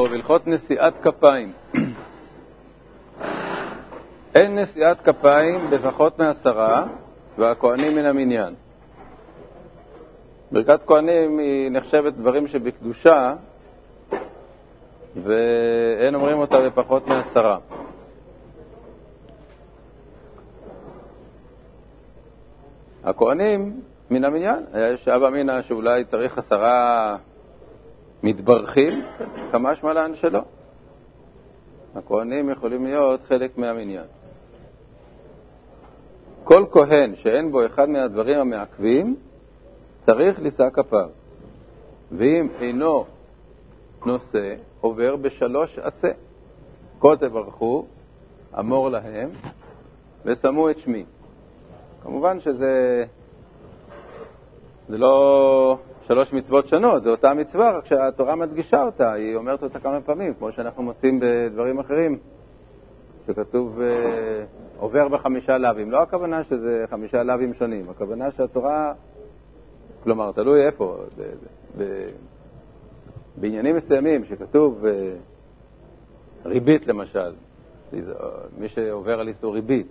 הלכות נשיאת כפיים. אין נשיאת כפיים בפחות מעשרה, והכהנים מן המניין. ברכת כהנים היא נחשבת דברים שבקדושה, ואין אומרים אותה בפחות מעשרה. הכהנים מן המניין, יש אבא מינא שאולי צריך עשרה מתברכים, כמה שמלן שלא. הכהנים יכולים להיות חלק מהמניין. כל כהן שאין בו אחד מהדברים המעכבים, צריך לישא כפיו. ואם אינו נושא, עובר בשלוש עשה. כה תברכו, אמור להם, ושמו את שמי. כמובן שזה זה לא שלוש מצוות שונות, זו אותה מצווה, רק שהתורה מדגישה אותה, היא אומרת אותה כמה פעמים, כמו שאנחנו מוצאים בדברים אחרים, שכתוב uh, עובר בחמישה לאווים. לא הכוונה שזה חמישה לאווים שונים, הכוונה שהתורה, כלומר, תלוי איפה, ב, ב, בעניינים מסוימים שכתוב uh, ריבית למשל, מי שעובר על איסור ריבית,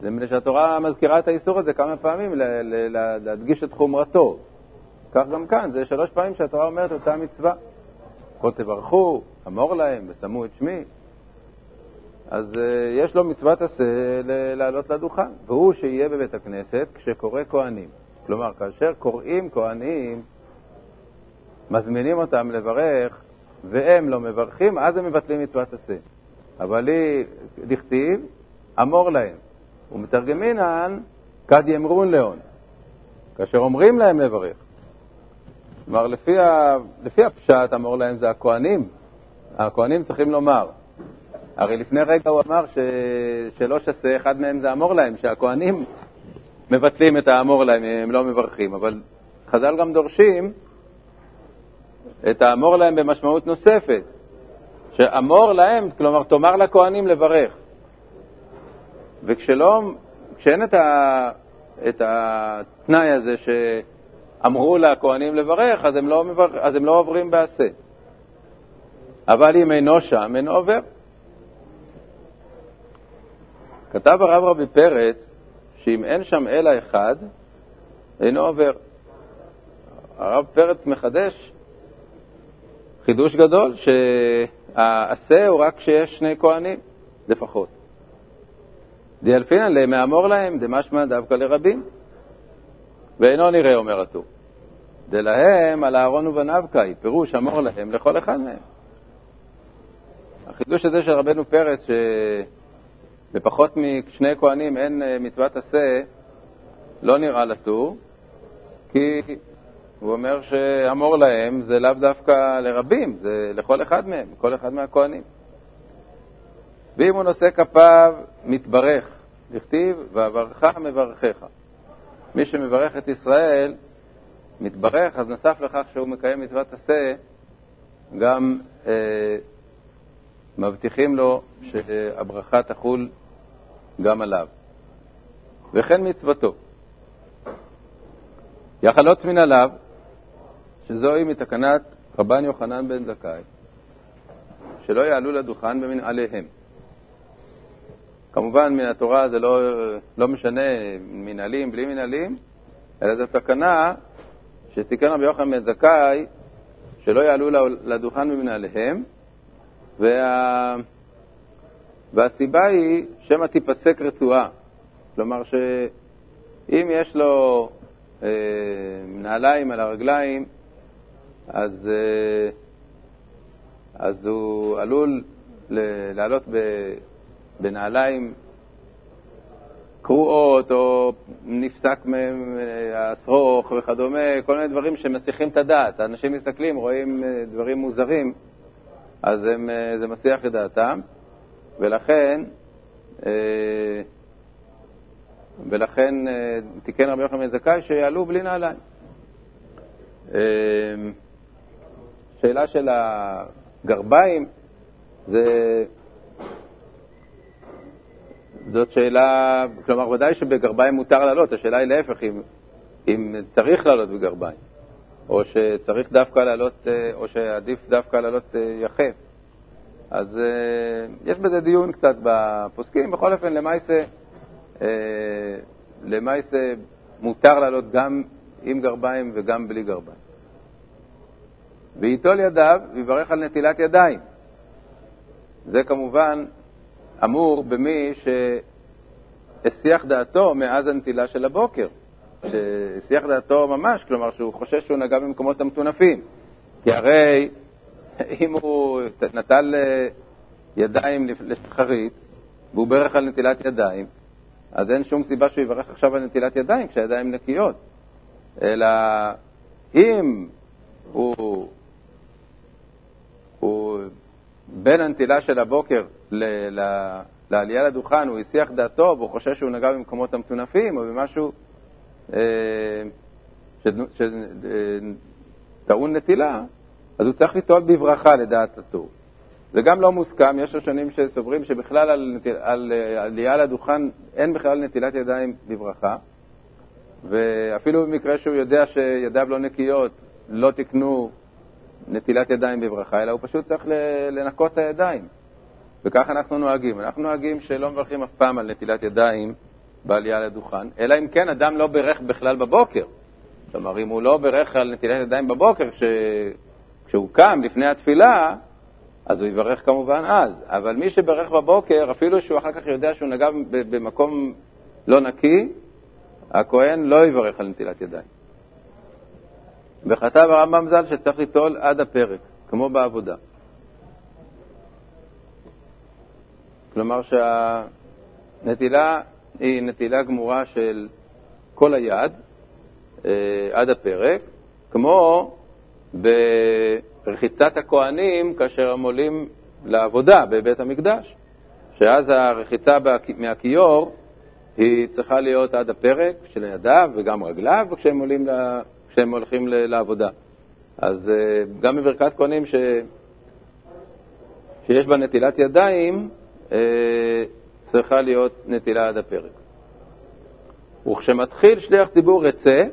זה מפני שהתורה מזכירה את האיסור הזה כמה פעמים, להדגיש את חומרתו. כך גם כאן, זה שלוש פעמים שהתורה אומרת אותה מצווה. כה תברכו, אמור להם, ושמו את שמי. אז uh, יש לו מצוות עשה לעלות לדוכן, והוא שיהיה בבית הכנסת כשקורא כהנים. כלומר, כאשר קוראים כהנים, מזמינים אותם לברך, והם לא מברכים, אז הם מבטלים מצוות עשה. אבל היא, דכתיב, אמור להם. ומתרגמינן, כד יאמרון לאון. כאשר אומרים להם לברך. כלומר, לפי, ה... לפי הפשט, אמור להם זה הכוהנים. הכוהנים צריכים לומר. הרי לפני רגע הוא אמר ש... שלא שסה, אחד מהם זה אמור להם, שהכוהנים מבטלים את האמור להם, הם לא מברכים. אבל חז"ל גם דורשים את האמור להם במשמעות נוספת, שאמור להם, כלומר, תאמר לכוהנים לברך. וכשאין את, ה... את התנאי הזה ש... אמרו לכהנים לברך, אז הם לא, מבר... אז הם לא עוברים בעשה. אבל אם אינו שם, אינו עובר. כתב הרב רבי פרץ שאם אין שם אלא אחד, אינו עובר. הרב פרץ מחדש חידוש גדול, שהעשה הוא רק כשיש שני כהנים לפחות. דיאלפינן למאמור להם, דמשמע דווקא לרבים. ואינו נראה, אומר הטור. דלהם על אהרון ובניו קאי, פירוש אמור להם לכל אחד מהם. החידוש הזה של רבנו פרץ, שבפחות משני כהנים אין אה, מצוות עשה, לא נראה לטור, כי הוא אומר שאמור להם זה לאו דווקא לרבים, זה לכל אחד מהם, כל אחד מהכהנים. ואם הוא נושא כפיו, מתברך, דכתיב, ואברך מברכך. מי שמברך את ישראל, מתברך, אז נוסף לכך שהוא מקיים מצוות עשה, גם אה, מבטיחים לו שהברכה תחול גם עליו. וכן מצוותו. יחלוץ מן עליו, שזוהי מתקנת רבן יוחנן בן זכאי, שלא יעלו לדוכן במנעליהם. כמובן, מן התורה זה לא, לא משנה, מנהלים, בלי מנהלים, אלא זו תקנה שתיקן רבי יוחנן בן זכאי, שלא יעלו לדוכן ממנהליהם, וה... והסיבה היא שמא תיפסק רצועה. כלומר שאם יש לו אה, נעליים על הרגליים, אז, אה, אז הוא עלול לעלות בנעליים קרועות, או נפסק אה, השרוך וכדומה, כל מיני דברים שמסיחים את הדעת. אנשים מסתכלים, רואים אה, דברים מוזרים, אז הם, אה, זה מסיח את דעתם, ולכן, ולכן תיקן רבי יוחנן זכאי שיעלו בלי נעליים. שאלה של הגרביים זה זאת שאלה, כלומר, ודאי שבגרביים מותר לעלות, השאלה היא להפך, אם, אם צריך לעלות בגרביים. או שצריך דווקא לעלות, אה, או שעדיף דווקא לעלות אה, יחף. אז יש בזה דיון קצת בפוסקים. בכל אופן, למעשה, למעשה מותר לעלות גם עם גרביים וגם בלי גרביים. וייטול ידיו ויברך על נטילת ידיים. זה כמובן אמור במי שהסיח דעתו מאז הנטילה של הבוקר, שהסיח דעתו ממש, כלומר שהוא חושש שהוא נגע במקומות המטונפים. כי הרי אם הוא נטל אה, ידיים לשחרית והוא ברך על נטילת ידיים, אז אין שום סיבה שהוא יברך עכשיו על נטילת ידיים כשהידיים נקיות. אלא אם הוא, הוא בין הנטילה של הבוקר ל, ל, לעלייה לדוכן, הוא הסיח דעתו והוא חושב שהוא נגע במקומות המטונפים או במשהו אה, שטעון נטילה, אז הוא צריך לטעול בברכה לדעת הטור. זה גם לא מוסכם, יש ראשונים שסוברים שבכלל על, נטיל, על עלייה לדוכן אין בכלל נטילת ידיים בברכה, ואפילו במקרה שהוא יודע שידיו לא נקיות, לא תקנו נטילת ידיים בברכה, אלא הוא פשוט צריך לנקות את הידיים. וכך אנחנו נוהגים. אנחנו נוהגים שלא מברכים אף פעם על נטילת ידיים בעלייה לדוכן, אלא אם כן אדם לא בירך בכלל בבוקר. כלומר, אם הוא לא בירך על נטילת ידיים בבוקר, כש... כשהוא קם לפני התפילה, אז הוא יברך כמובן אז. אבל מי שברך בבוקר, אפילו שהוא אחר כך יודע שהוא נגע במקום לא נקי, הכהן לא יברך על נטילת ידיים. וכתב הרמב"ם ז"ל שצריך ליטול עד הפרק, כמו בעבודה. כלומר שהנטילה היא נטילה גמורה של כל היד אה, עד הפרק, כמו ברחיצת הכוהנים כאשר הם עולים לעבודה בבית המקדש, שאז הרחיצה מהכיור היא צריכה להיות עד הפרק של ידיו וגם רגליו כשהם, עולים ל... כשהם הולכים לעבודה. אז אה, גם בברכת כהנים ש... שיש בה נטילת ידיים, צריכה להיות נטילה עד הפרק. וכשמתחיל שליח ציבור רצה,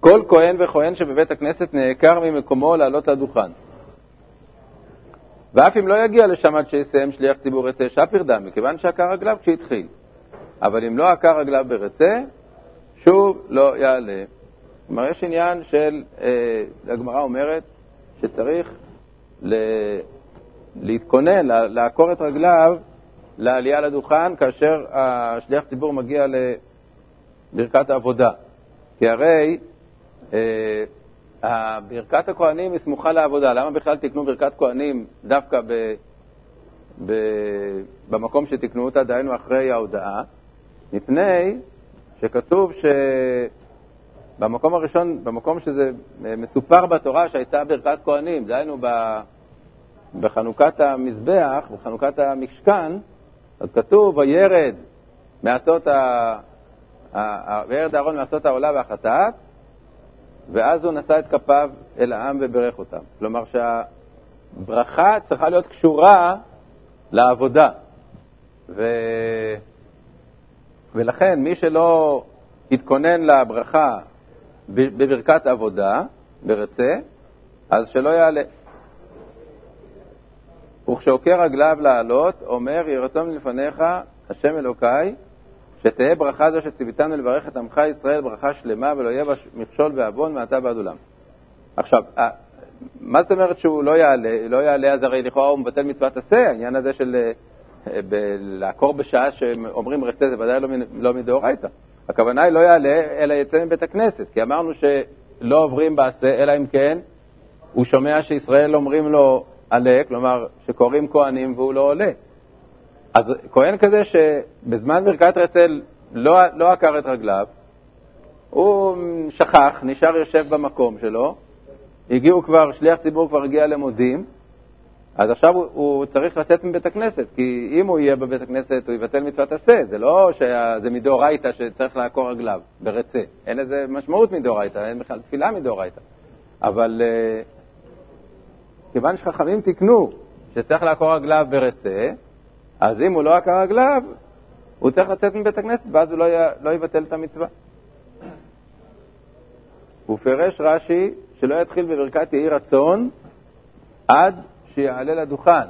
כל כהן וכהן שבבית הכנסת נעקר ממקומו לעלות לדוכן. ואף אם לא יגיע לשם עד שיסיים שליח ציבור רצה שפיר דם, מכיוון שעקר רגליו כשהתחיל. אבל אם לא עקר רגליו ברצה, שוב לא יעלה. כלומר, יש עניין של, אה, הגמרא אומרת שצריך ל, להתכונן, לעקור את רגליו לעלייה לדוכן כאשר השליח ציבור מגיע לברכת העבודה. כי הרי אה, ברכת הכהנים היא סמוכה לעבודה. למה בכלל תקנו ברכת כהנים דווקא ב, ב, במקום שתקנו אותה, דהיינו אחרי ההודעה? מפני שכתוב שבמקום הראשון, במקום שזה מסופר בתורה שהייתה ברכת כהנים, דהיינו בחנוכת המזבח, בחנוכת המשכן, אז כתוב, וירד מעשות ה... וירד אהרון מעשות העולה והחטאת, ואז הוא נשא את כפיו אל העם וברך אותם. כלומר שהברכה צריכה להיות קשורה לעבודה. ו... ולכן מי שלא יתכונן לברכה בברכת עבודה, ברצה, אז שלא יעלה. וכשעוקר רגליו לעלות, אומר, יהי רצון לפניך, השם אלוקיי, שתהא ברכה זו שציוויתנו לברך את עמך ישראל ברכה שלמה ולא יהיה בה מכשול ועוון מעתה ועד עולם. עכשיו, מה זאת אומרת שהוא לא יעלה? לא יעלה, אז הרי לכאורה הוא מבטל מצוות עשה, העניין הזה של אה, לעקור בשעה שאומרים רצה זה ודאי לא, לא מדאורייתא. הכוונה היא לא יעלה, אלא יצא מבית הכנסת, כי אמרנו שלא עוברים בעשה, אלא אם כן הוא שומע שישראל אומרים לו עלה, כלומר שקוראים כהנים והוא לא עולה. אז כהן כזה שבזמן ברכת רצל לא, לא עקר את רגליו, הוא שכח, נשאר יושב במקום שלו, הגיעו כבר, שליח ציבור כבר הגיע למודים, אז עכשיו הוא, הוא צריך לצאת מבית הכנסת, כי אם הוא יהיה בבית הכנסת הוא יבטל מצוות עשה, זה לא שזה מדאורייתא שצריך לעקור רגליו ברצה, אין לזה משמעות מדאורייתא, אין בכלל תפילה מדאורייתא. אבל uh, כיוון שחכמים תיקנו שצריך לעקור רגליו ברצה, אז אם הוא לא עקר רגליו, הוא צריך לצאת מבית הכנסת, ואז הוא לא, י... לא יבטל את המצווה. הוא פירש רש"י שלא יתחיל בברכת יהי רצון עד שיעלה לדוכן,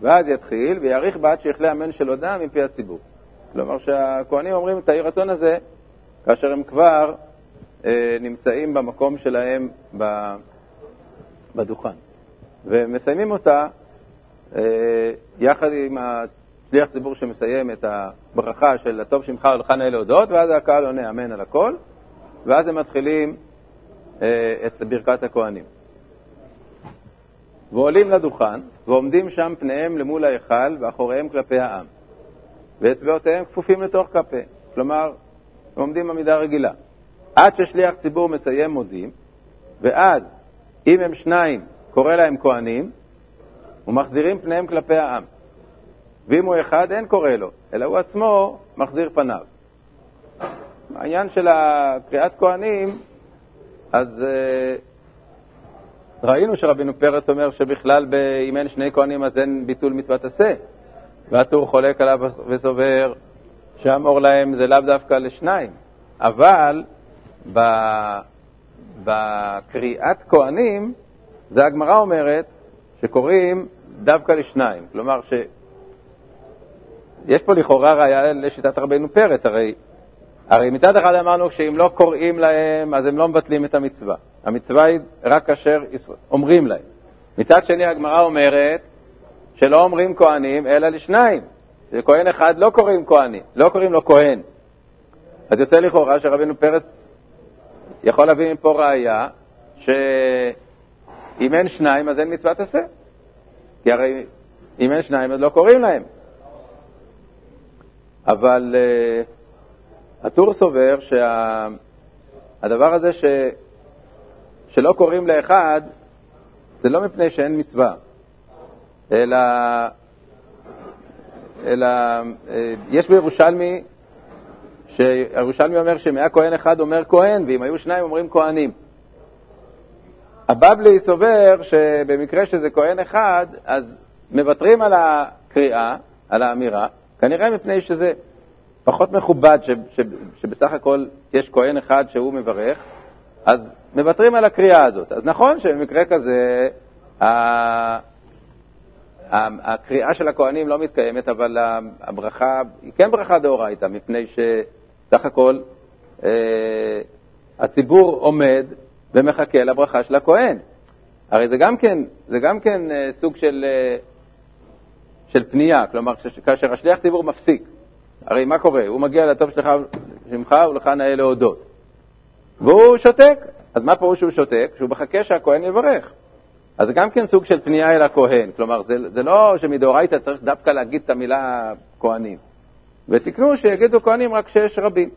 ואז יתחיל ויאריך בעד שיכלה אמן של הודעה מפי הציבור. כלומר שהכהנים אומרים את היהי רצון הזה כאשר הם כבר אה, נמצאים במקום שלהם ב, בדוכן. ומסיימים אותה אה, יחד עם שליח ציבור שמסיים את הברכה של הטוב שמך ולך נאה להודות, ואז הקהל עונה אמן על הכל, ואז הם מתחילים אה, את ברכת הכהנים. ועולים לדוכן, ועומדים שם פניהם למול ההיכל ואחוריהם כלפי העם, ואצבעותיהם כפופים לתוך כפה, כלומר, הם עומדים עמידה רגילה. עד ששליח ציבור מסיים מודים, ואז, אם הם שניים, קורא להם כהנים, ומחזירים פניהם כלפי העם. ואם הוא אחד, אין קורא לו, אלא הוא עצמו מחזיר פניו. העניין של קריאת כהנים, אז uh, ראינו שרבינו פרץ אומר שבכלל אם אין שני כהנים אז אין ביטול מצוות עשה. והטור חולק עליו וסובר שאמור להם זה לאו דווקא לשניים. אבל בקריאת כהנים, זה הגמרא אומרת שקוראים דווקא לשניים. כלומר, ש... יש פה לכאורה ראיה לשיטת רבנו פרץ, הרי, הרי מצד אחד אמרנו שאם לא קוראים להם, אז הם לא מבטלים את המצווה. המצווה היא רק כאשר אומרים להם. מצד שני, הגמרא אומרת שלא אומרים כהנים, אלא לשניים. לכהן אחד לא קוראים כהנים, לא קוראים לו כהן. אז יוצא לכאורה שרבנו פרץ יכול להביא מפה ראיה שאם אין שניים אז אין מצוות עשה. כי הרי אם אין שניים אז לא קוראים להם. אבל uh, הטור סובר שהדבר שה, הזה ש, שלא קוראים לאחד זה לא מפני שאין מצווה, אלא, אלא uh, יש בירושלמי, שירושלמי אומר היה כהן אחד אומר כהן, ואם היו שניים אומרים כהנים. הבבלי סובר שבמקרה שזה כהן אחד, אז מוותרים על הקריאה, על האמירה, כנראה מפני שזה פחות מכובד ש, ש, שבסך הכל יש כהן אחד שהוא מברך, אז מוותרים על הקריאה הזאת. אז נכון שבמקרה כזה הקריאה של הכהנים לא מתקיימת, אבל הברכה היא כן ברכה דאורייתא, מפני שסך הכל אה, הציבור עומד ומחכה לברכה של הכהן. הרי זה גם כן, זה גם כן אה, סוג של... אה, של פנייה, כלומר כאשר השליח ציבור מפסיק, הרי מה קורה? הוא מגיע לטוב שלך, שמך ולך נאה להודות. והוא שותק. אז מה פירוש שהוא שותק? שהוא מחכה שהכהן יברך. אז זה גם כן סוג של פנייה אל הכהן. כלומר, זה, זה לא שמדאורייתא צריך דווקא להגיד את המילה כהנים. ותקנו שיגידו כהנים רק שיש רבים.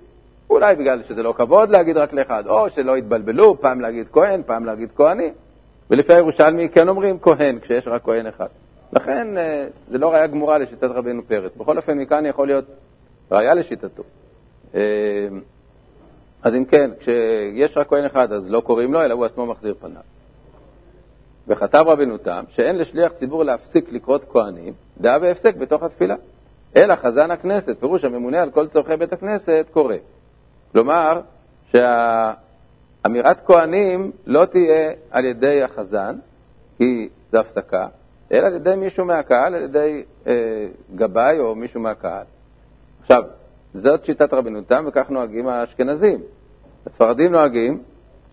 אולי בגלל שזה לא כבוד להגיד רק לאחד, או שלא יתבלבלו, פעם להגיד כהן, פעם להגיד כהנים. ולפי הירושלמי כן אומרים כהן כשיש רק כהן אחד. לכן אה, זה לא ראיה גמורה לשיטת רבנו פרץ. בכל אופן, מכאן יכול להיות ראיה לשיטתו. אה, אז אם כן, כשיש רק כהן אחד, אז לא קוראים לו, אלא הוא עצמו מחזיר פניו. וכתב רבנו תם, שאין לשליח ציבור להפסיק לקרות כהנים, דעה והפסק בתוך התפילה. אלא חזן הכנסת, פירוש הממונה על כל צורכי בית הכנסת, קורא. כלומר, שאמירת כהנים לא תהיה על ידי החזן, כי זו הפסקה, אלא על ידי מישהו מהקהל, על ידי אה, גבאי או מישהו מהקהל. עכשיו, זאת שיטת רבנותם, וכך נוהגים האשכנזים. הספרדים נוהגים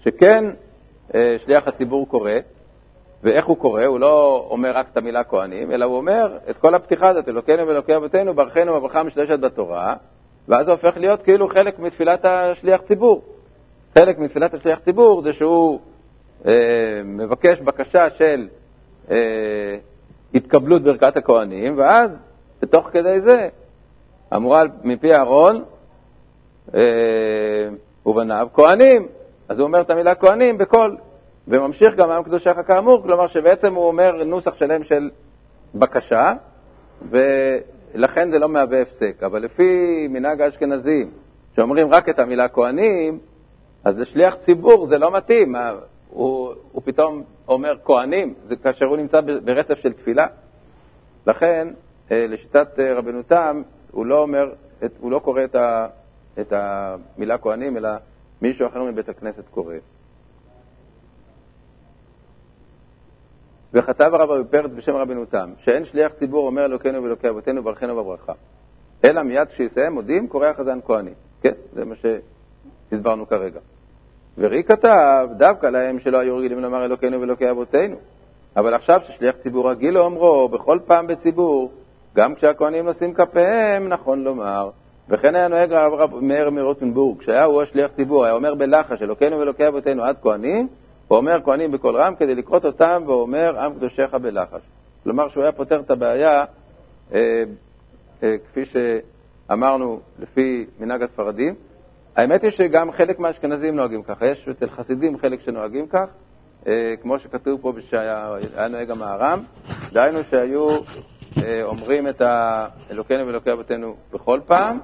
שכן אה, שליח הציבור קורא, ואיך הוא קורא? הוא לא אומר רק את המילה כהנים, אלא הוא אומר את כל הפתיחה הזאת, אלוקינו ואלוקי אבותינו, ברכנו בברכה המשלשת בתורה, ואז זה הופך להיות כאילו חלק מתפילת השליח ציבור. חלק מתפילת השליח ציבור זה שהוא אה, מבקש בקשה של אה, התקבלות ברכת הכהנים, ואז, בתוך כדי זה, אמורה מפי אהרון אה, ובניו כהנים. אז הוא אומר את המילה כהנים בקול, וממשיך גם עם קדושך כאמור, כלומר שבעצם הוא אומר נוסח שלם של בקשה, ולכן זה לא מהווה הפסק. אבל לפי מנהג האשכנזים, שאומרים רק את המילה כהנים, אז לשליח ציבור זה לא מתאים. הוא, הוא פתאום אומר כהנים, זה כאשר הוא נמצא ברצף של תפילה. לכן, אה, לשיטת אה, רבנו תם, הוא לא אומר, הוא לא קורא את, את המילה כהנים, אלא מישהו אחר מבית הכנסת קורא. וכתב הרב רבי פרץ בשם רבנו תם, שאין שליח ציבור אומר אלוקינו ואלוקי אבותינו ברכנו בברכה. אלא מיד כשיסיים מודים קורא החזן כהני. כן, זה מה שהסברנו כרגע. וראי כתב דווקא להם שלא היו רגילים לומר אלוקינו ואלוקי אבותינו. אבל עכשיו ששליח ציבור רגיל לאומרו בכל פעם בציבור, גם כשהכהנים נושאים כפיהם, נכון לומר. וכן היה נוהג הרב מאיר מרוטנבורג, כשהיה הוא השליח ציבור, היה אומר בלחש, אלוקינו ואלוקי אבותינו עד כהנים, הוא אומר כהנים בקול רם כדי לקרות אותם, ואומר עם קדושיך בלחש. כלומר שהוא היה פותר את הבעיה, אה, אה, כפי שאמרנו, לפי מנהג הספרדים. האמת היא שגם חלק מהאשכנזים נוהגים ככה, יש אצל חסידים חלק שנוהגים כך, אה, כמו שכתוב פה שהיה נוהג המהר"ם, דהיינו שהיו אה, אומרים את אלוקינו ואלוקי אבותינו בכל פעם,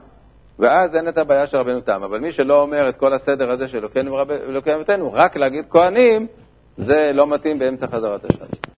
ואז אין את הבעיה של רבנו תם. אבל מי שלא אומר את כל הסדר הזה של אלוקינו אבותינו, רק להגיד כהנים, זה לא מתאים באמצע חזרת השנה.